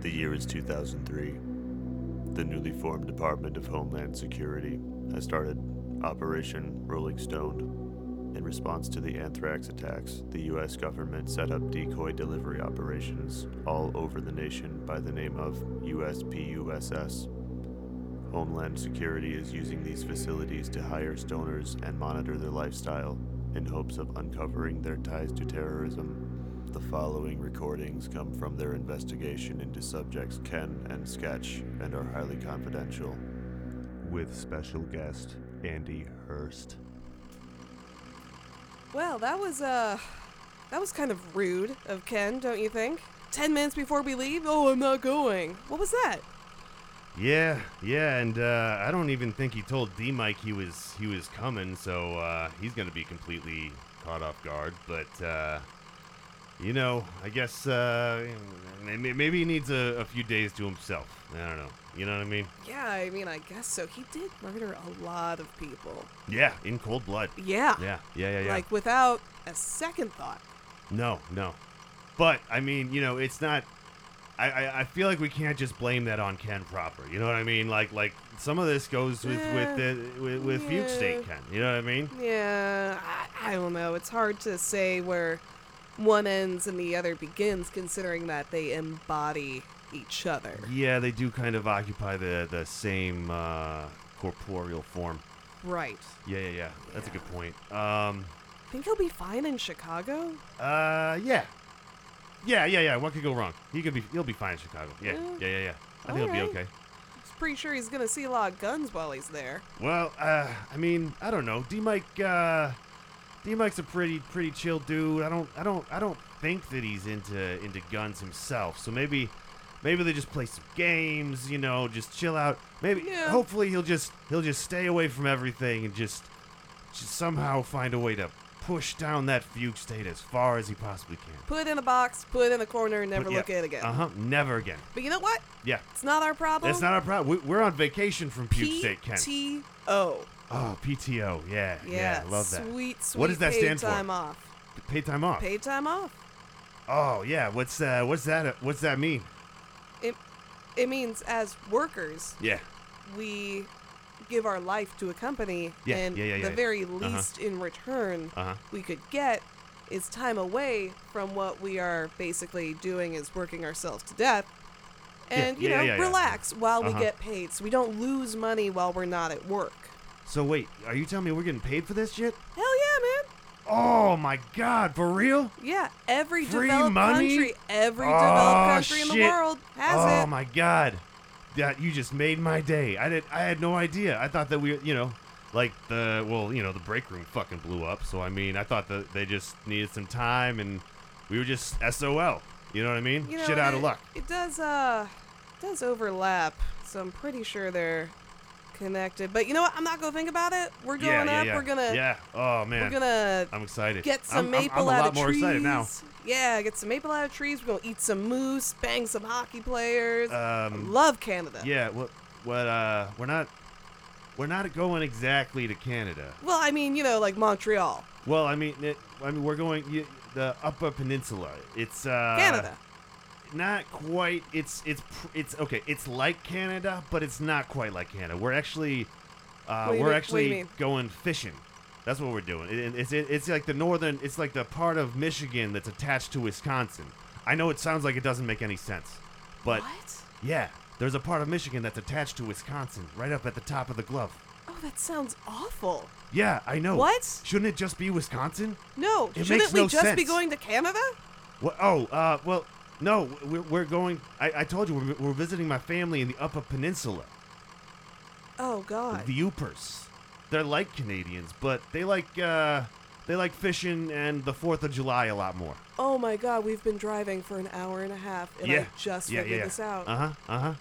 The year is 2003. The newly formed Department of Homeland Security has started Operation Rolling Stone. In response to the anthrax attacks, the U.S. government set up decoy delivery operations all over the nation by the name of USPUSS. Homeland Security is using these facilities to hire stoners and monitor their lifestyle in hopes of uncovering their ties to terrorism. The following recordings come from their investigation into subjects Ken and Sketch and are highly confidential. With special guest Andy Hurst. Well, that was uh that was kind of rude of Ken, don't you think? 10 minutes before we leave? Oh, I'm not going. What was that? Yeah, yeah, and uh, I don't even think he told D Mike he was he was coming, so uh, he's gonna be completely caught off guard. But uh, you know, I guess uh, maybe, maybe he needs a, a few days to himself. I don't know. You know what I mean? Yeah, I mean, I guess so. He did murder a lot of people. Yeah, in cold blood. Yeah. Yeah, yeah, yeah, yeah. Like without a second thought. no, no. But I mean, you know, it's not. I, I, I feel like we can't just blame that on Ken proper. You know what I mean? Like like some of this goes with Eh, with the with, with Fugue State. Ken. You know what I mean? Yeah, I, I don't know. It's hard to say where one ends and the other begins, considering that they embody each other. Yeah, they do kind of occupy the the same uh, corporeal form. Right. Yeah, yeah, yeah. That's a good point. Um, Think he'll be fine in Chicago? uh, yeah, yeah, yeah, yeah. What could go wrong? He could be. He'll be fine in Chicago. Yeah, Yeah. yeah, yeah, yeah. I think he'll Alright. be okay. Just pretty sure he's gonna see a lot of guns while he's there. Well, uh, I mean, I don't know. D Mike, uh, D Mike's a pretty pretty chill dude. I don't I don't I don't think that he's into into guns himself. So maybe maybe they just play some games, you know, just chill out. Maybe Yeah. hopefully he'll just he'll just stay away from everything and just just somehow find a way to push down that fugue state as far as he possibly can. Put it in a box, put it in a corner, and never But yeah, look at it again. Uh huh. Never again. But you know what? Yeah. It's not our problem. It's not our problem. We, we're on vacation from Fugue State, Ken. PTO. Oh, PTO. Yeah. Yeah. I love that. Sweet, sweet What does that paid stand for? time off. Paid time off. Paid time off. Oh yeah, what's uh, what's that? Uh, what's that mean? It it means as workers, Yeah, we give our life to a company, Yeah, and yeah, yeah, the yeah. very Uh-huh. least in return uh huh. we could get is time away from what we are basically doing is working ourselves to death. And you yeah, know, yeah, yeah. relax while Uh-huh. we get paid, so we don't lose money while we're not at work. So wait, are you telling me we're getting paid for this shit? Hell yeah, man! Oh my god, for real? Yeah, every Free developed money? country, every Oh, developed country in the world has oh it. Oh my god, that you just made my day. I did. I had no idea. I thought that we, you know, like the well, you know, the break room fucking blew up. So I mean, I thought that they just needed some time and we were just SOL. You know what I mean? You know, shit out of luck. It does uh does overlap, so I'm pretty sure they're connected. But you know what? I'm not gonna think about it. We're going yeah, yeah, up. yeah. We're gonna Yeah. Oh man. we're gonna I'm excited. get some I'm, I'm- maple I'm, a out lot of more trees. excited now. Yeah, get some maple out of trees. We're gonna eat some moose, bang some hockey players. Um, Love Canada. Yeah, what what uh we're not we're not going exactly to Canada. Well, I mean, you know, like Montreal, Well, I mean it, I mean we're going y the Upper Peninsula. It's uh Canada. Not quite. It's it's it's okay. It's like Canada, but it's not quite like Canada. We're actually uh What do you we're mean- what do you actually going fishing. That's what we're doing. It, it's it, it's like the northern it's like the part of Michigan that's attached to Wisconsin. I know it sounds like it doesn't make any sense. But what? yeah, there's a part of Michigan that's attached to Wisconsin, right up at the top of the glove. Oh, that sounds awful. Yeah, I know. What? Shouldn't it just be Wisconsin? No, It shouldn't we no just be going to Canada? What? Oh, uh, well, no, we're, we're going. I, I told you we're, we're visiting my family in the Upper Peninsula, Oh God. the Yoopers. They're like Canadians, but they like uh, they like fishing and the Fourth of July a lot more. Oh my god, we've been driving for an hour and a half and yeah, I just yeah, figured yeah, this out. Uh huh. Uh huh.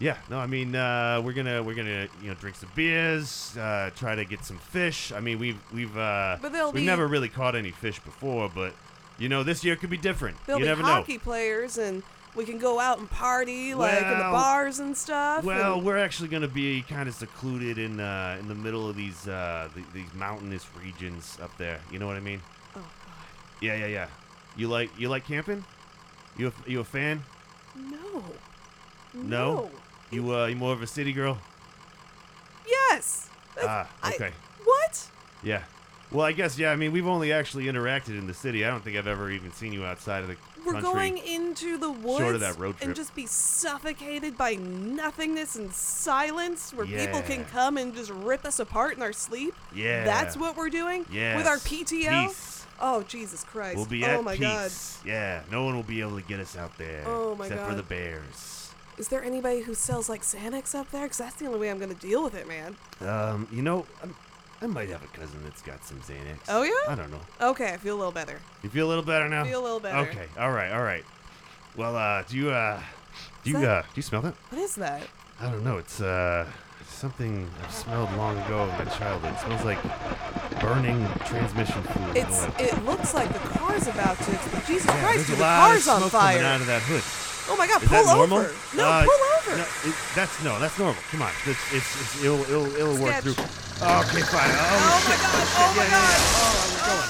Yeah. No, I mean, uh, we're gonna we're gonna you know drink some beers, uh, try to get some fish. I mean, we've we've uh, we've be- never really caught any fish before, but you know, this year could be different. There'll you be never hockey players and we can go out and party like in the Well- bars and stuff. Well, and- we're actually going to be kind of secluded in uh, in the middle of these uh, th- these mountainous regions up there. You know what I mean? oh god. Yeah, yeah, yeah. You like you like camping? You a, you a fan? No. No? You uh, you more of a city girl? Yes. Ah, I- okay. What? Yeah. Well, I guess yeah. I mean, we've only actually interacted in the city. I don't think I've ever even seen you outside of the We're country. going into the woods Short of that road trip. and just be suffocated by nothingness and silence where people can Yeah. come and just rip us apart in our sleep? Yeah. That's what we're doing? With our. PTO? Peace. Oh, Jesus Christ. We'll be oh at my peace. Yeah. No one will be able to get us out there. Oh my except for God. the bears. Is there anybody who sells like Xanax up there? Because that's the only way I'm going to deal with it, man. Um, you know, I'm, I might have a cousin that's got some Xanax. Oh, yeah? I don't know. Okay, I feel a little better. You feel a little better now? Feel a little better. Okay. All right. All right. Well, uh, do you uh, do you uh, do you smell that? What is that? I don't know. It's uh, something I've smelled long ago in my childhood. It smells like burning transmission fluid. It's. It looks like the car's about to explode. Jesus Yeah, Christ, there's a the lot car's of on smoke coming out of that hood. Oh my god, Is pull that normal? over. No, Uh, pull over. No, it, that's no, that's normal. Come on, it's it's, it's it'll it'll, it'll work through. okay, fine. Oh, Oh my shit. god, shit, oh my yeah, god. yeah. Oh, we're going.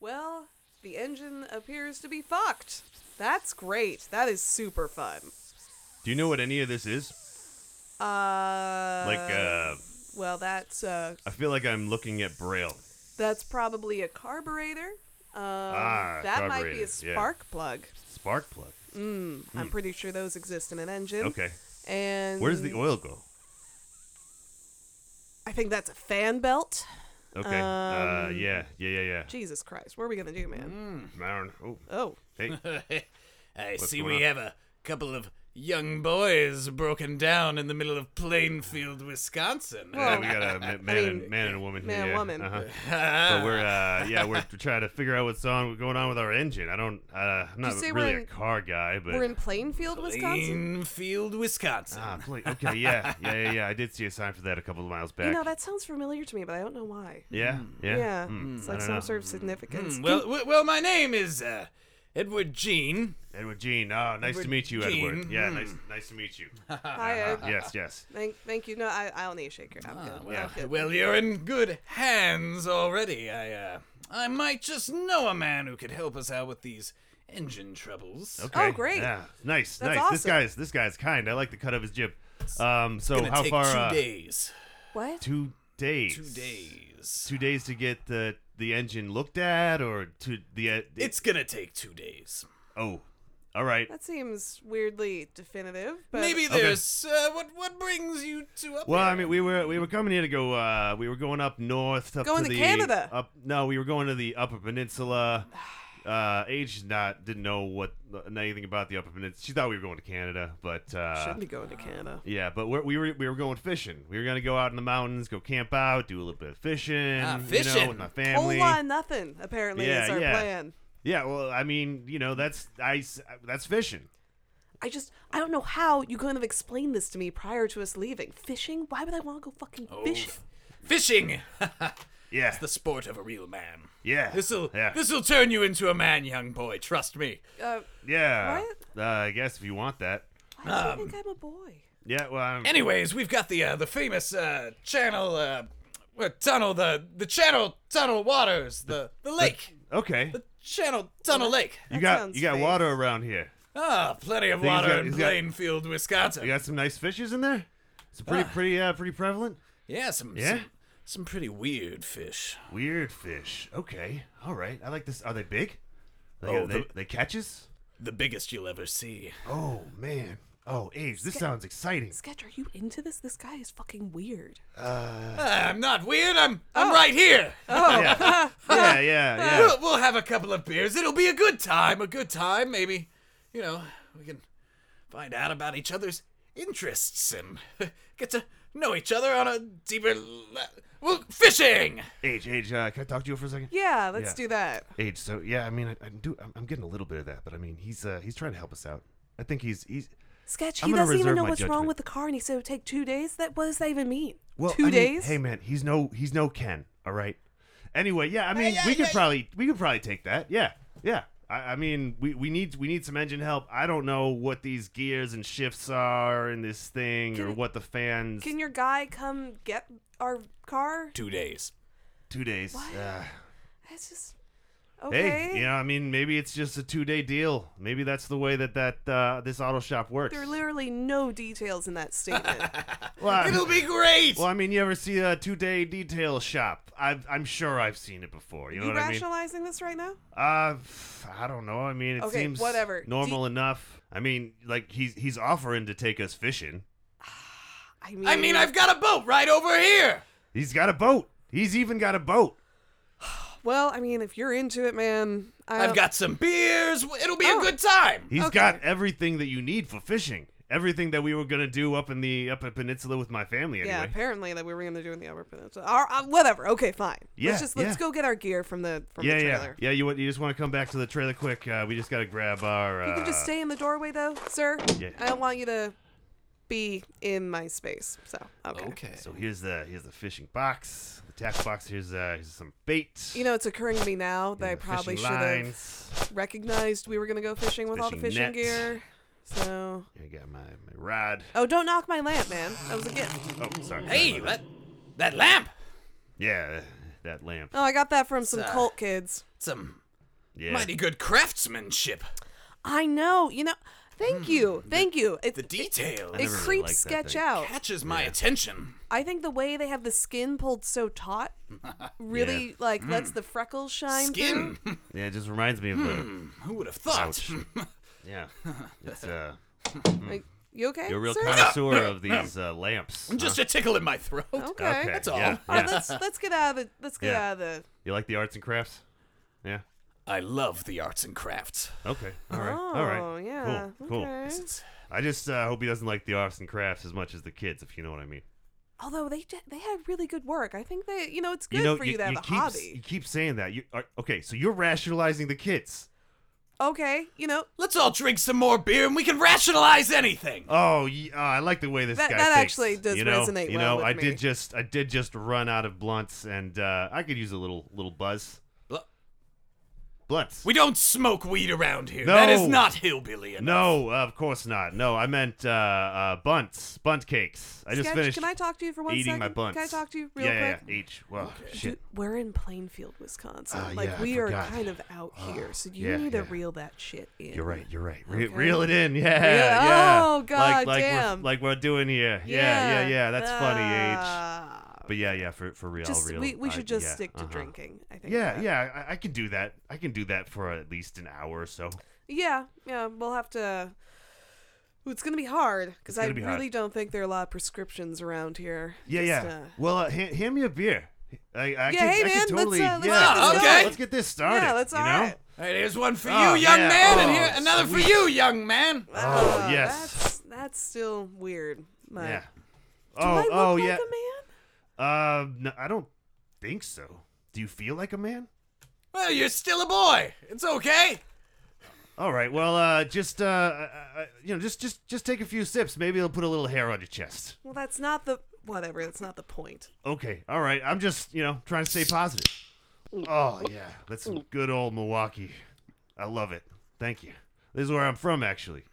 Well, the engine appears to be fucked. That's great. That is super fun. Do you know what any of this is? Uh Like, uh, well, that's uh I feel like I'm looking at braille. that's probably a carburetor. Um, Ah, that might be carburetor, a yeah. spark plug. Spark plug. I'm pretty sure those exist in an engine. Okay. And Where does the oil go? I think that's a fan belt. Okay. uh, Um, yeah, yeah, yeah, yeah. Jesus Christ, what are we gonna do, man? I. Oh, Oh, hey. I What's see we on? have a couple of young boys broken down in the middle of Plainfield, Wisconsin. yeah, we got a ma- man, and, mean, man and a woman. man and yeah, woman. Uh-huh. But we're uh, yeah, we're trying to figure out what's on going on with our engine. I don't. Uh, I'm not say really we're a in- car guy, but we're in Plainfield, Wisconsin. Plainfield, Wisconsin. ah, play- okay, yeah, yeah, yeah, yeah. I did see a sign for that a couple of miles back. You know, that sounds familiar to me, but I don't know why. yeah, yeah, Yeah, Hmm, it's like some know. sort of significance. Hmm, well, w- well, my name is uh, Edward Jean. Edward Gene. Oh, nice to meet you, Edward. Yeah, hmm. nice, nice to meet you. Hi, Ed. yes, yes. Thank, thank you. No, I, I don't need a shaker. I'm good. Well, I'm good. well, you're in good hands already. I, uh, I might just know a man who could help us out with these engine troubles. Okay. Oh, great. Yeah, nice, That's nice. This guy's this guy's kind. I like the cut of his jib. Um, so Gonna how take far? two uh, days. what? Two days. Two days. Two days to get the the engine looked at, or to the. Uh, It's gonna take two days. oh, all right. That seems weirdly definitive, but Maybe Okay. there's uh, what what brings you to up Well, I mean, we were we were coming here to go. Uh, we were going up north, up Going to to the Canada. Up no, we were going to the Upper Peninsula. Uh, Age not didn't know what anything about the Upper Peninsula. She thought we were going to Canada, but uh, shouldn't be going to Canada. yeah, but we're, we were we were going fishing. We were gonna go out in the mountains, go camp out, do a little bit of fishing. Ah, You know, fishing. with my Whole family. lot of nothing. Apparently, Yeah, is our yeah. plan. Yeah, well, I mean, you know, that's I s- that's fishing. I just I don't know how you couldn't have explained this to me prior to us leaving. Fishing? Why would I want to go fucking Oh, fishing? f- fishing. Yeah, It's the sport of a real man. yeah. This'll yeah. this'll turn you into a man, young boy. Trust me. Uh, yeah. What? Uh, I guess if you want that. why do you think I'm a boy? Yeah, well, I'm, Anyways, we've got the uh, the famous uh, channel uh, what, tunnel the the channel tunnel waters the the lake okay. the channel tunnel lake. You got you got fake. water around here. Ah, plenty of water got- in he's got- Plainfield, Wisconsin. You got some nice fishes in there. It's pretty Ah. pretty uh, pretty prevalent. Yeah, some, Yeah? some some pretty weird fish. Weird fish. Okay, all right. I like this. Are they big? They, Oh, they, the- they catches. The biggest you'll ever see. Oh man. Oh, Age, this Ska- sounds exciting. Sketch, are you into this? This guy is fucking weird. Ah, I'm not weird. I'm I'm Oh. right here. Yeah, yeah, yeah, yeah. We'll, we'll have a couple of beers. It'll be a good time. A good time. Maybe, you know, we can find out about each other's interests and get to know each other on a deeper. Le- well, fishing. Age, Age, uh, can I talk to you for a second? Yeah, let's Yeah. do that. Age. So yeah, I mean, I, I do. I'm, I'm getting a little bit of that, but I mean, he's uh, he's trying to help us out. I think he's he's. Sketch, I'm he gonna doesn't even reserve know my what's wrong judgment. with the car, and he said it would take two days. That what does that even mean? Well, two I mean, days? Hey man, he's no he's no Ken. All right. Anyway, yeah, I mean, Hey, we hey, could hey. probably we could probably take that. Yeah, yeah. I, I mean, we, we need we need some engine help. I don't know what these gears and shifts are in this thing, or what the fans. Can your guy come get our car? Two days. Two days. What? Uh, It's just Okay. Hey, you know, I mean, maybe it's just a two-day deal. Maybe that's the way that that uh, this auto shop works. There are literally no details in that statement. well, I- It'll be great. well, I mean, you ever see a two-day detail shop? I've, I'm sure I've seen it before. You know you what I mean? rationalizing this right now? Uh, I don't know. I mean, it Okay, seems whatever. Do normal enough. I mean, like he's he's offering to take us fishing. I mean, I mean, I've got a boat right over here. He's got a boat. He's even got a boat. Well, I mean, if you're into it, man, I I've got some beers. It'll be Oh. a good time. He's Okay. got everything that you need for fishing. Everything that we were gonna do up in the up at Peninsula with my family. Anyway. Yeah, apparently that we were gonna do in the Upper Peninsula. Or, uh, whatever. Okay, fine. Yeah, let's just let's yeah. go get our gear from the from yeah, the yeah, trailer. yeah. You want- you just want to come back to the trailer quick? Uh, we just gotta grab our. Uh, You can just stay in the doorway though, sir. Yeah. I don't want you to be in my space. So okay. Okay. So here's the here's the fishing box, the tackle box. Here's uh here's some bait. You know, it's occurring to me now that I the probably should have lines. recognized we were gonna go fishing with all the Fishing fishing net. gear. So, I got my, my rod. oh, don't knock my lamp, man. That was a gift. Oh, sorry. Hey, sorry that that lamp. Yeah, that lamp. Oh, I got that from some uh, cult kids. Some Yeah. mighty good craftsmanship. I know. You know. Thank you. Thank you. It, The detail it never really creeps liked that sketch thing. out. catches my attention. I think the way they have the skin pulled so taut really like lets the freckles shine through. Skin. Yeah, it just reminds me of the. Who would have thought? Ouch. Yeah. It's uh. Like, you okay? You're a real sir? connoisseur of these uh, lamps. Just a tickle in my throat. Okay. Okay. That's all. Yeah. All right, yeah. let's let's get out of the let's get Yeah. out of the. You like the arts and crafts? Yeah. I love the arts and crafts. Okay. All right. Oh, All right. yeah. Cool. Cool. okay. It's- I just uh, hope he doesn't like the arts and crafts as much as the kids, if you know what I mean. Although they j- they have really good work. I think they you know it's good you know, for you, to have a keep, hobby. You keep saying that. You are, okay? So you're rationalizing the kids. Okay, you know Let's all drink some more beer and we can rationalize anything. Oh, ye- uh, I like the way this That- guy that thinks, actually does you know? resonate You well know, with I me. did just I did just run out of blunts, and uh, I could use a little little buzz. Bl- Blunts. We don't smoke weed around here. No. That is not hillbilly enough. no, of course not. No, I meant uh, uh, bunts, bunt cakes. I just Sketch, finished can I talk to you for one eating second? my bunts. Can I talk to you real yeah, quick? Yeah, yeah. H. Well, Dude, shit. we're in Plainfield, Wisconsin. Ah, like yeah, I we are kind of out here, so you yeah, need to yeah. reel that shit in. You're right. You're right. Re- Okay. Reel it in. Yeah. Yeah. Yeah. Oh, like, God like damn. We're, like we're doing here. Yeah. Yeah. Yeah. That's funny, H. But yeah, yeah. For for real, Just real. we, we I- should just yeah, stick to uh-huh. drinking. I think. Yeah, that- yeah, I, I can do that. I can do that for at least an hour or so. Yeah, yeah. We'll have to. It's gonna be hard because I gonna be hard. really don't think there are a lot of prescriptions around here. Yeah, Just, yeah. uh, Well, uh, hand, hand me a beer. I, I Yeah, can, hey, I man, can let's, totally. uh, let's yeah, get this let's- going. Let's get this started. yeah, that's you all know? right. Hey, here's one for Oh, you, young yeah. man, and Oh, here another for you, young man. Oh, Ah, yes. That's that's still weird. But Yeah. Do oh, I look oh, like yeah. a man? Uh, no, I don't think so. Do you feel like a man? Well, you're still a boy. It's okay. All right. Well, uh, just uh, uh, uh, you know, just just just take a few sips. Maybe it'll put a little hair on your chest. Well, that's not the whatever. That's not the point. Okay. All right. I'm just you know trying to stay positive. Oh yeah, that's some good old Milwaukee. I love it. Thank you. This is where I'm from, actually.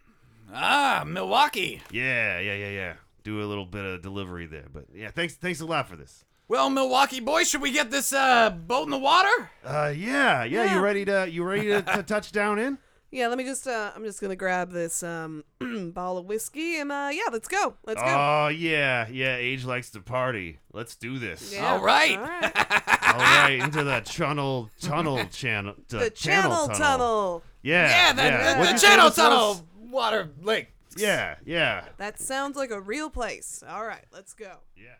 Ah, Milwaukee. Yeah, yeah, yeah, yeah. Do a little bit of delivery there, but yeah, thanks, thanks a lot for this. Well, Milwaukee boys, should we get this uh, boat in the water? Uh, yeah, yeah. Yeah. You ready to you ready to, to touch down in? Yeah, let me just. Uh, I'm just gonna grab this um bottle of whiskey and uh, yeah, let's go. Let's go. Oh yeah, yeah. Age likes to party. Let's do this. Yeah. all right. All right. All right, into the tunnel tunnel channel. the channel tunnel. Yeah, Yeah, the, yeah. the- What'd the you say channel this was? tunnel water lake. Yeah, yeah, That sounds like a real place. All right, let's go. yeah.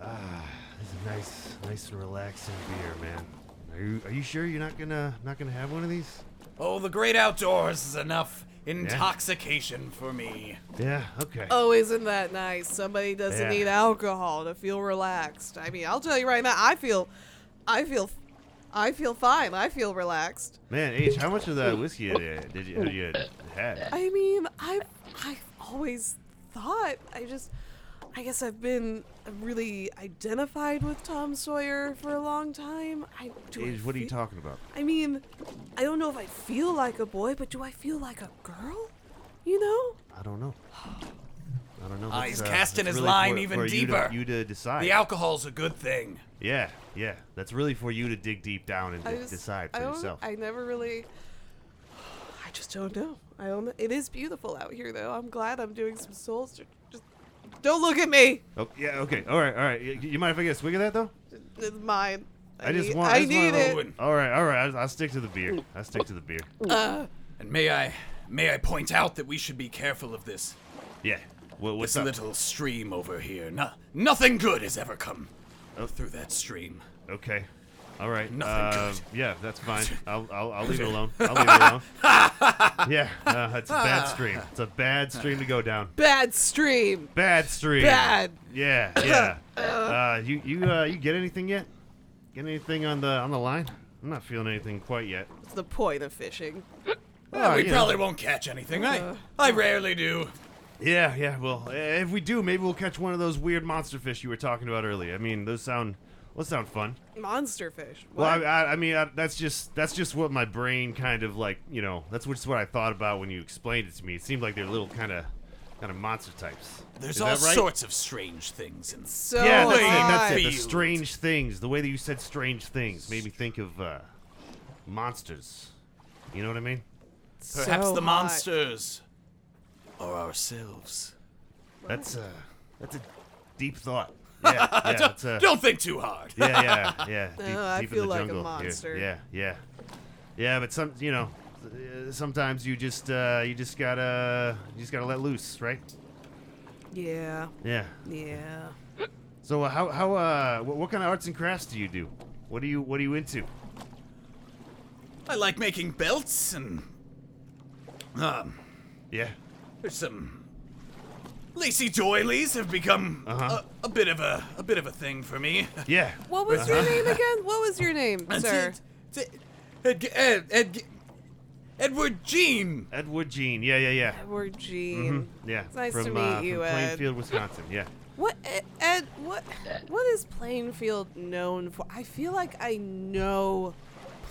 Ah, this is a nice, nice and relaxing beer, man. Are you are you sure you're not gonna not gonna have one of these? Oh, the great outdoors is enough intoxication for me. Yeah. Okay. Oh, isn't that nice? Somebody doesn't Yeah. need alcohol to feel relaxed. I mean, I'll tell you right now, I feel, I feel, I feel fine. I feel relaxed. Man, H, how much of that whiskey did you did you, had you had? I mean, I've, I've always thought. I just, I guess I've been really identified with Tom Sawyer for a long time. I do. I H, what are you talking about? I mean, I don't know if I feel like a boy, but do I feel like a girl? You know? I don't know. I don't know. That's, he's uh, casting his really line for- even for you to- deeper. You to, decide. The alcohol's a good thing. yeah, yeah. That's really for you to dig deep down and I just, decide I for don't, yourself. I never really. I just don't know. I don't. It is beautiful out here, though. I'm glad I'm doing some soul. Just, just don't look at me. Oh, yeah. Okay. All right. All right. You, you mind if I get a swig of that though? It's mine. I, I just need, want. I just need wanna- it. Owen. All right. All right. I'll, I'll stick to the beer. I'll stick to the beer. Uh, And may I may I point out that we should be careful of this Yeah. What, what's this up? little stream over here. No, nothing good has ever come Oh. through that stream. Okay. All right. Nothing uh, good. Yeah, that's fine. I'll, I'll, I'll leave it alone. I'll leave it alone. yeah, uh, it's a bad stream. It's a bad stream to go down. bad stream. Bad stream. Bad. Yeah, yeah. Uh, you you uh, you get anything yet? Get anything on the on the line? I'm not feeling anything quite yet. What's the point of fishing? Well, Oh, we you know. probably won't catch anything. I Uh. I rarely do. Yeah, yeah. Well, eh, if we do, maybe we'll catch one of those weird monster fish you were talking about earlier. I mean, those sound those sound fun. Monster fish. Well, I, I, I mean, I, that's just that's just what my brain kind of like. You know, that's just what I thought about when you explained it to me. It seemed like they're little kind of kind of monster types. There's Is all sorts of strange things in so yeah, that's it. That's it. The strange things. The way that you said strange things made me think of uh, monsters. You know what I mean? Perhaps So the hot. monsters are ourselves. That's a that's a deep thought. Yeah, yeah. That's a, Don't think too hard. yeah, yeah, yeah. Deep, Oh, I deep feel in the like a jungle. here. monster. Yeah, yeah, yeah. But some, you know, uh, sometimes you just uh, you just gotta you just gotta let loose, right? Yeah. Yeah. Yeah. So uh, how how uh what, what kind of arts and crafts do you do? What do you what are you into? I like making belts and um. Yeah. There's some lacy doilies have become Uh-huh. a, a bit of a a bit of a thing for me. Yeah. What was your name again? What was your name, And sir? t- t- Ed, Ed, Ed, Edward Jean. Edward Jean. Yeah, yeah, yeah. Edward Jean. Yeah. It's nice from, to meet uh, you, from Ed. Plainfield, Wisconsin. Yeah. What Ed, Ed? What? What is Plainfield known for? I feel like I know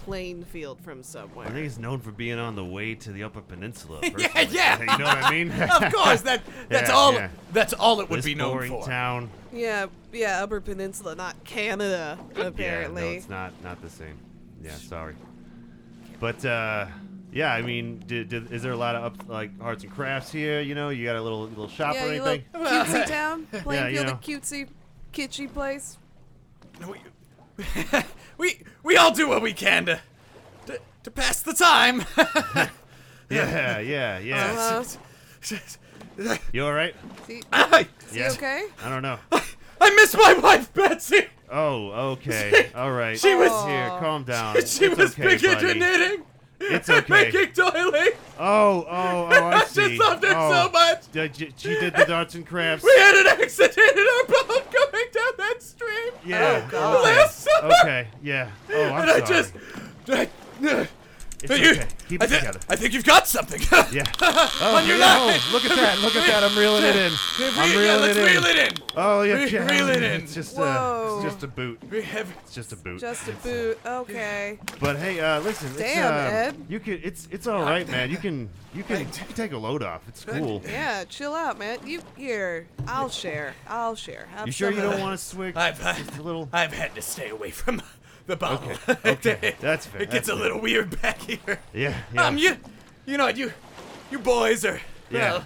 Plainfield from somewhere. I think it's known for being on the way to the Upper Peninsula. Yeah, yeah. You know what I mean? Of course, that that's Yeah, all. yeah. That's all it would this be known boring for. town. yeah, yeah, Upper Peninsula, not Canada, apparently. Yeah, no, it's not not the same. Yeah, sorry. But uh, yeah, I mean, did, did, is there a lot of up, like arts and crafts here? You know, you got a little little shop yeah, or anything? little cutesy town, Plainfield, know. a cutesy, kitschy place. We, we we all do what we can to to, to pass the time. Yeah, yeah, yeah. Uh, you all right? see, I, see Yeah. okay? I don't know. I miss my wife Betsy. Oh, okay. All right. She was- here. Calm down. She It's was okay, big into buddy. knitting. It's okay. Making doily. Oh, oh, oh! I I see. just loved it oh. so much. She did the arts and crafts. We had an accident in our boat going down that stream. Yeah. Oh, God. Okay. Yeah. Oh, I'm and sorry. I just. I, It's you- okay. Keep I, it thi- together. I think you've got something. Yeah. Oh, On your yeah, line. oh, look at that! Look at that! I'm reeling it in. I'm yeah, reeling let's it in. reel it in. Oh yeah, Re- yeah. reel it in. It's just a, Whoa. it's just a boot. We have. It's just a boot. Just a It's, uh, boot. Okay. But hey, uh, listen. it's, Damn, uh, Ed. You can. It's it's all right, man. You can you can, you can take a load off. It's cool. Yeah, chill out, man. You here? I'll share. I'll share. Have You sure you of don't that. want to swig? I've, Just a little. I've had to stay away from the bottle. Okay, okay, that's fair, It gets that's a little weird back here. Yeah. Yeah. Um, you, you know, you, you boys are, Yeah. well,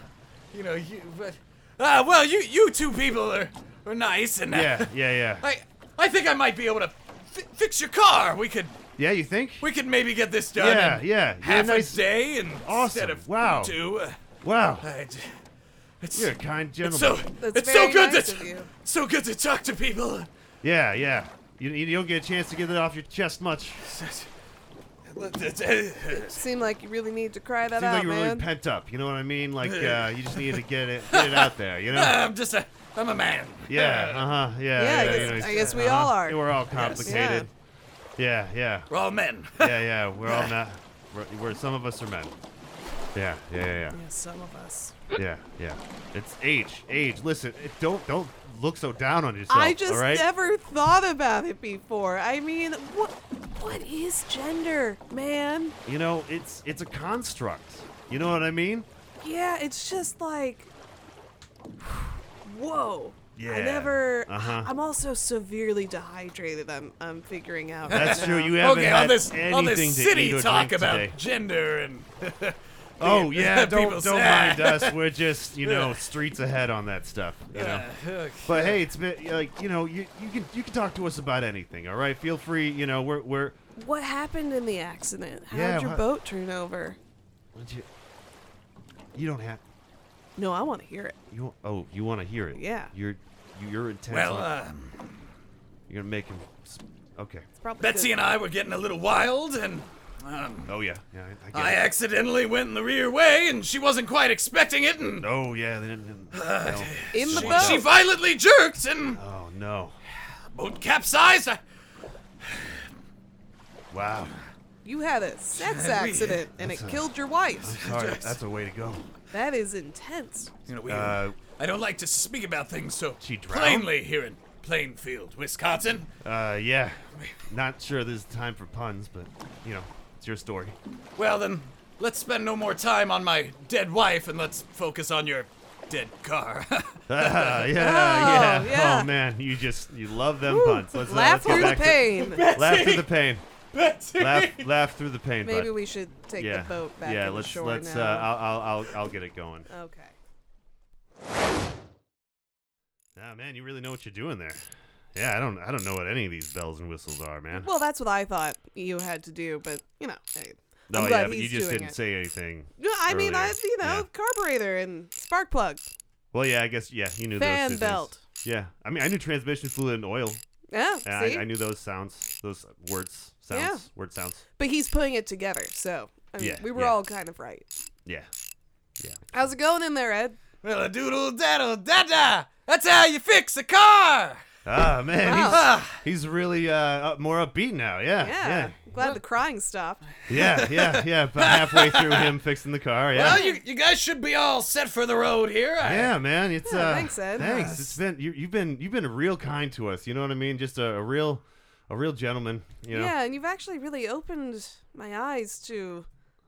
you know, you, but, ah, well, you, you two people are, are nice, and uh, yeah. Yeah. Yeah. I, I think I might be able to fi- fix your car. We could, Yeah. You think? we could maybe get this done Yeah. in Yeah. half yeah, nice. a day and Awesome. instead of Wow. two. Uh, Wow. I j- it's, You're a kind gentleman. it's gentleman. so, That's it's so good nice to, of you. so good to talk to people. Yeah. Yeah. You, you don't get a chance to get it off your chest much. Seem like you really need to cry that Seems out, like you're really man. pent up. You know what I mean? Like uh, you just need to get it get it out there. You know? I'm just a, I'm a man. Yeah. Uh huh. Yeah. Yeah, I guess- you know, I guess we uh-huh. all are. We're all complicated. Yeah. Yeah. We're all men. Yeah. Yeah. We're all not. We're, we're some of us are men. Yeah. Yeah. Yeah. Yeah, some of us. Yeah. Yeah. yeah. It's age. Age. Listen. It, don't don't look so down on yourself. I just all right? never thought about it before. I mean, what what is gender, man? You know, it's it's a construct. You know what I mean? Yeah, it's just like Whoa. Yeah. I never. Uh-huh. I'm also severely dehydrated. I'm. I'm figuring out. That's right true. You haven't okay, had all this, anything all this to city eat or talk drink about today. gender and. Oh yeah, don't don't mind us. We're just you know streets ahead on that stuff. You know. Uh, But hey, it's been like you know you you can you can talk to us about anything. All right, feel free. You know we're we're. What happened in the accident? How'd Yeah, your what- boat turn over? What'd you? You don't have No, I want to hear it. you. Oh, you want to hear it? Yeah. You're you- you're intense. well, on- um, you're gonna make him. s- Okay. It's probably Betsy good. and I were getting a little wild, and um, Oh yeah, yeah. I, I get I it. accidentally went in the rear way, and she wasn't quite expecting it, and Oh yeah. They didn't, no. in the she, boat. she violently jerked, and Oh no. boat capsized. I, Wow. you had a sex Yeah, accident and it a- killed your wife. Sorry, that's a way to go. That is intense. you know, we, Uh, I don't like to speak about things so She plainly here in Plainfield, Wisconsin. uh, yeah. Not sure there's time for puns, but you know, it's your story. Well, then, let's spend no more time on my dead wife, and let's focus on your dead car. Ah, yeah, yeah. yeah. Oh man, you just you love them Woo. puns. Let's uh, Laugh let's get through the back to- pain. laugh through the pain. Betsy! laugh, laugh through the pain. Maybe bud. we should take yeah, the boat back yeah. to the let's shore let's. now. Uh, I'll, I'll I'll I'll get it going. okay. Ah, man, you really know what you're doing there. Yeah, I don't I don't know what any of these bells and whistles are, man. Well, that's what I thought you had to do, but you know, hey, no, I'm oh, yeah, glad but you just didn't it. say anything. No, I mean, I you know, Yeah. carburetor and spark plug, Well, yeah, I guess yeah, you knew those fan belt. Yeah, I mean, I knew transmission fluid and oil. Yeah, Yeah, see, I, I knew those sounds, those words, sounds, Yeah. word sounds. but he's putting it together, so I mean, Yeah, we were yeah. all kind of right. Yeah, yeah, How's it going in there, Ed? Well, a doodle daddle da da. That's how you fix a car. Ah, man, Wow. Ah, he's he's really uh up, more upbeat now. Yeah, Yeah, yeah, glad the crying stopped. yeah, yeah, yeah. About halfway through him fixing the car. Yeah. Well, you, you guys should be all set for the road here. I- yeah, man. It's Yeah, uh, thanks, Ed. Thanks. It's been you, you've been you've been real kind to us. You know what I mean? Just a, a real, a real gentleman. You know. Yeah, and you've actually really opened my eyes to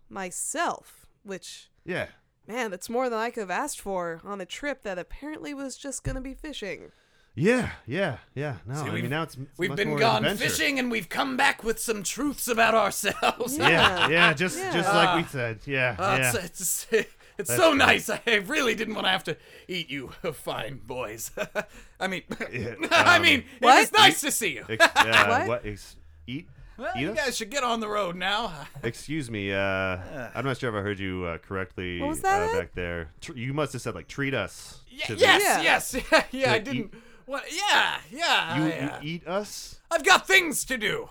myself, which Yeah. man, that's more than I could have asked for on a trip that apparently was just gonna be fishing. Yeah. Yeah. Yeah. No, See, I we've- mean now it's, it's We've much been more gone adventure. fishing and we've come back with some truths about ourselves. Yeah. Yeah. Yeah. Just Yeah. just like we said. Yeah. Uh, yeah. it's, it's, it's so good. nice. I really didn't want to have to eat you, fine boys. I mean, Yeah, I um, mean, What? it was nice to see you. Ex- uh, What? what? Ex- eat? Well, eat you us? guys should get on the road now. Excuse me. Uh, I'm not sure if I heard you uh, correctly What was that, uh, back there. Tr- you must have said like treat us. Yeah, to the- yes, Yeah. yes, yeah, I To didn't. What? Yeah, yeah. You, I, you eat us. I've got things to do.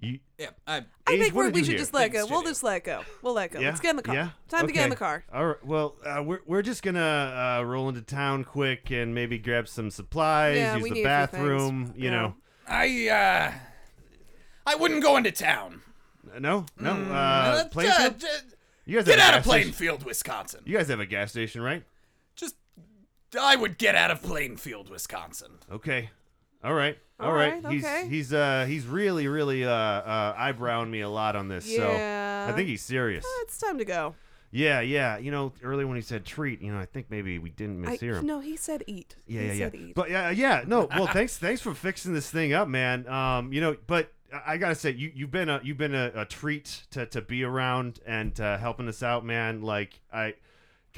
You. Yeah, I. I Age, think what we're, did we you should hear? just let go. Things to We'll do. just let go. We'll let go. Yeah. Let's get in the car. Yeah. Time to get in the Okay. car. All right. Well, uh, we're we're just gonna uh, roll into town quick and maybe grab some supplies, Yeah, use we the need a few things. bathroom. You Yeah. know. I. uh I wouldn't go into town. No, no. Uh, Uh, uh, Plainfield. j- You guys get a out of gas station- Plainfield, Wisconsin. You guys have a gas station, right? Just. I would get out of Plainfield, Wisconsin. Okay. All right. All All right. right, He's okay. he's uh he's really really uh uh eyebrowing me a lot on this. Yeah. So I think he's serious. Uh, it's time to go. Yeah, yeah. You know, earlier when he said treat, you know, I think maybe we didn't I, mishear him. no, he said eat. Yeah, he yeah, yeah. said eat. But yeah, yeah. No, well, thanks, thanks for fixing this thing up, man. Um, you know, but I- I gotta say, you you've been a you've been a, a treat to, to be around and uh, helping us out, man. Like, I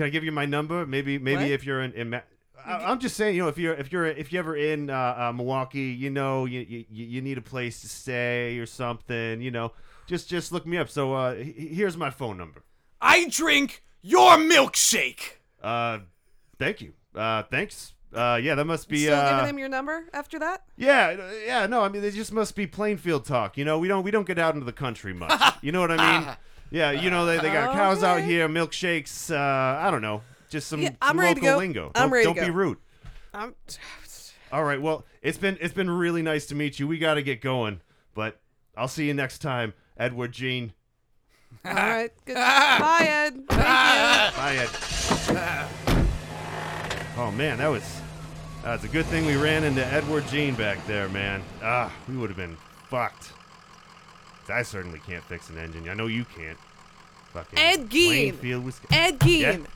can I give you my number? Maybe maybe What? if you're in. in Ma- I, I'm just saying, you know, if you're if you're if you're ever in uh, uh, Milwaukee, you know, you, you you need a place to stay or something, you know, just just look me up. So uh, he- here's my phone number. I drink your milkshake. Uh, thank you. Uh, thanks. Uh, yeah, that must be. Still uh, giving him your number after that? Yeah, uh, yeah, no, I mean it just must be Plainfield talk. You know, we don't we don't get out into the country much. you know what I mean? Yeah, you know they, they got cows out here, milkshakes. Uh, I don't know, just some, Yeah, I'm ready to local go. lingo. I'm don't, ready to don't be go. rude. I'm, All right, well, it's been it's been really nice to meet you. We got to get going, but I'll see you next time, Edward Jean. all right. Good. Bye, Ed. Thank Bye, Ed. Oh man, that was it's a good thing we ran into Edward Jean back there, man. Ah, we would have been fucked. I certainly can't fix an engine. I know you can't. Fucking Ed Gein. Plainfield. Wisconsin. Ed Gein.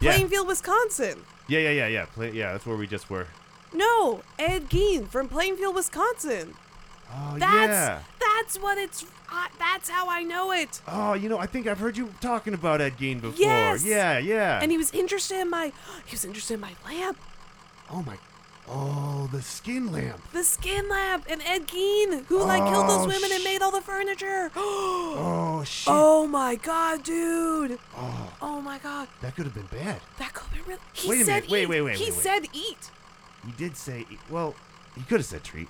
Yeah. Plainfield, Wisconsin. Yeah, yeah, yeah, yeah. Play, yeah, that's where we just were. No, Ed Gein from Plainfield, Wisconsin. Oh That's yeah. that's what it's. Uh, that's how I know it. Oh, you know, I think I've heard you talking about Ed Gein before. Yes! Yeah, yeah. And he was interested in my. He was interested in my lamp, oh my. Oh, the skin lamp. the skin lamp, and Ed Gein, who like killed Oh, those women and made all the furniture. Oh shit. oh my god, dude. Oh, Oh my god, that could have been bad. that could be real. He Wait a said minute, wait, eat. wait, wait, He wait, wait. said eat. He did say. Well, he could have said treat.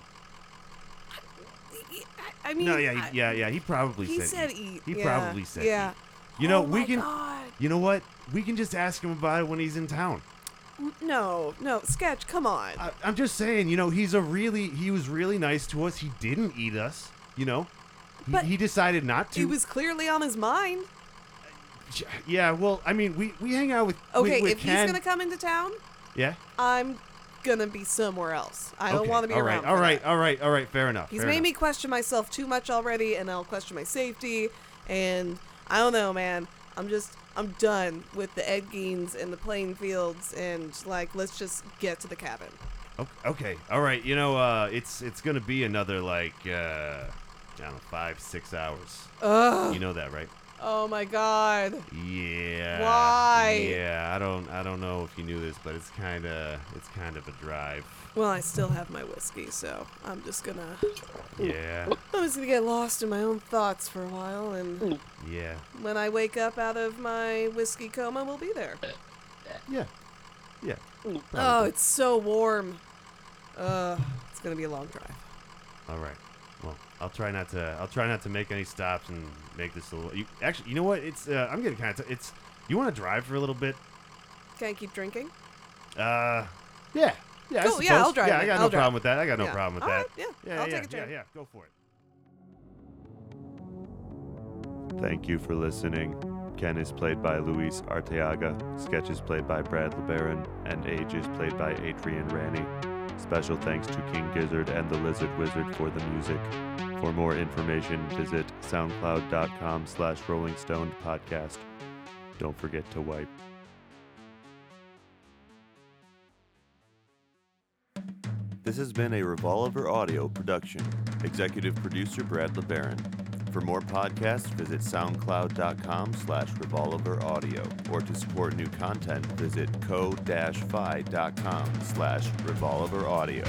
I- I mean, No, yeah, I- he, yeah, yeah. He probably He said. said eat. He yeah, probably said. Yeah. eat. You know, oh we my can. God. You know what? We can just ask him about it when he's in town. No, no, sketch. Come on. I, I'm just saying, you know, he's a really, he was really nice to us. He didn't eat us, you know. He, But he decided not to. it was clearly on his mind. Yeah, well, I mean, we, we hang out with. Okay, with, if Ken. he's gonna come into town, Yeah. I'm gonna be somewhere else. I don't okay. want to be all around. right, for all right, that. all right, all right. Fair enough. He's fair made enough. me question myself too much already, and I'll question my safety. And I don't know, man. I'm just, I'm done with the Ed Geins and the playing fields, and like, let's just get to the cabin. Okay, all right. You know, uh, it's it's gonna be another like uh, I don't know, five six hours. Ugh. You know that, right? Oh my god. Yeah. Why? Yeah, I don't I don't know if you knew this, but it's kind of it's kind of a drive. Well, I still have my whiskey, so I'm just gonna, Yeah. I'm just gonna get lost in my own thoughts for a while, and Yeah. when I wake up out of my whiskey coma, we'll be there. Yeah. Yeah. Oh, it's so warm. Uh, it's gonna be a long drive. All right. Well, I'll try not to. I'll try not to make any stops and make this a little. You, actually, you know what? It's. Uh, I'm getting kind of. T- it's. You want to drive for a little bit? Can I keep drinking? Uh. Yeah. Yeah. I Cool, yeah, I'll drive Yeah, I then. got I'll no drive. problem with that. I got no Yeah. problem with All that. right, yeah, Yeah. I'll yeah. take a yeah. drink. Yeah. Go for it. Thank you for listening. Ken is played by Luis Arteaga, Sketch is played by Brad LeBaron, and Age is played by Adrian Ranney. Special thanks to King Gizzard and the Lizard Wizard for the music. For more information, visit soundcloud.com slash Rolling Stone podcast. Don't forget to wipe. This has been a Revolver Audio production. Executive producer Brad LeBaron. For more podcasts, visit soundcloud.com slash revolver audio. Or to support new content, visit ko-fi.com slash revolver audio.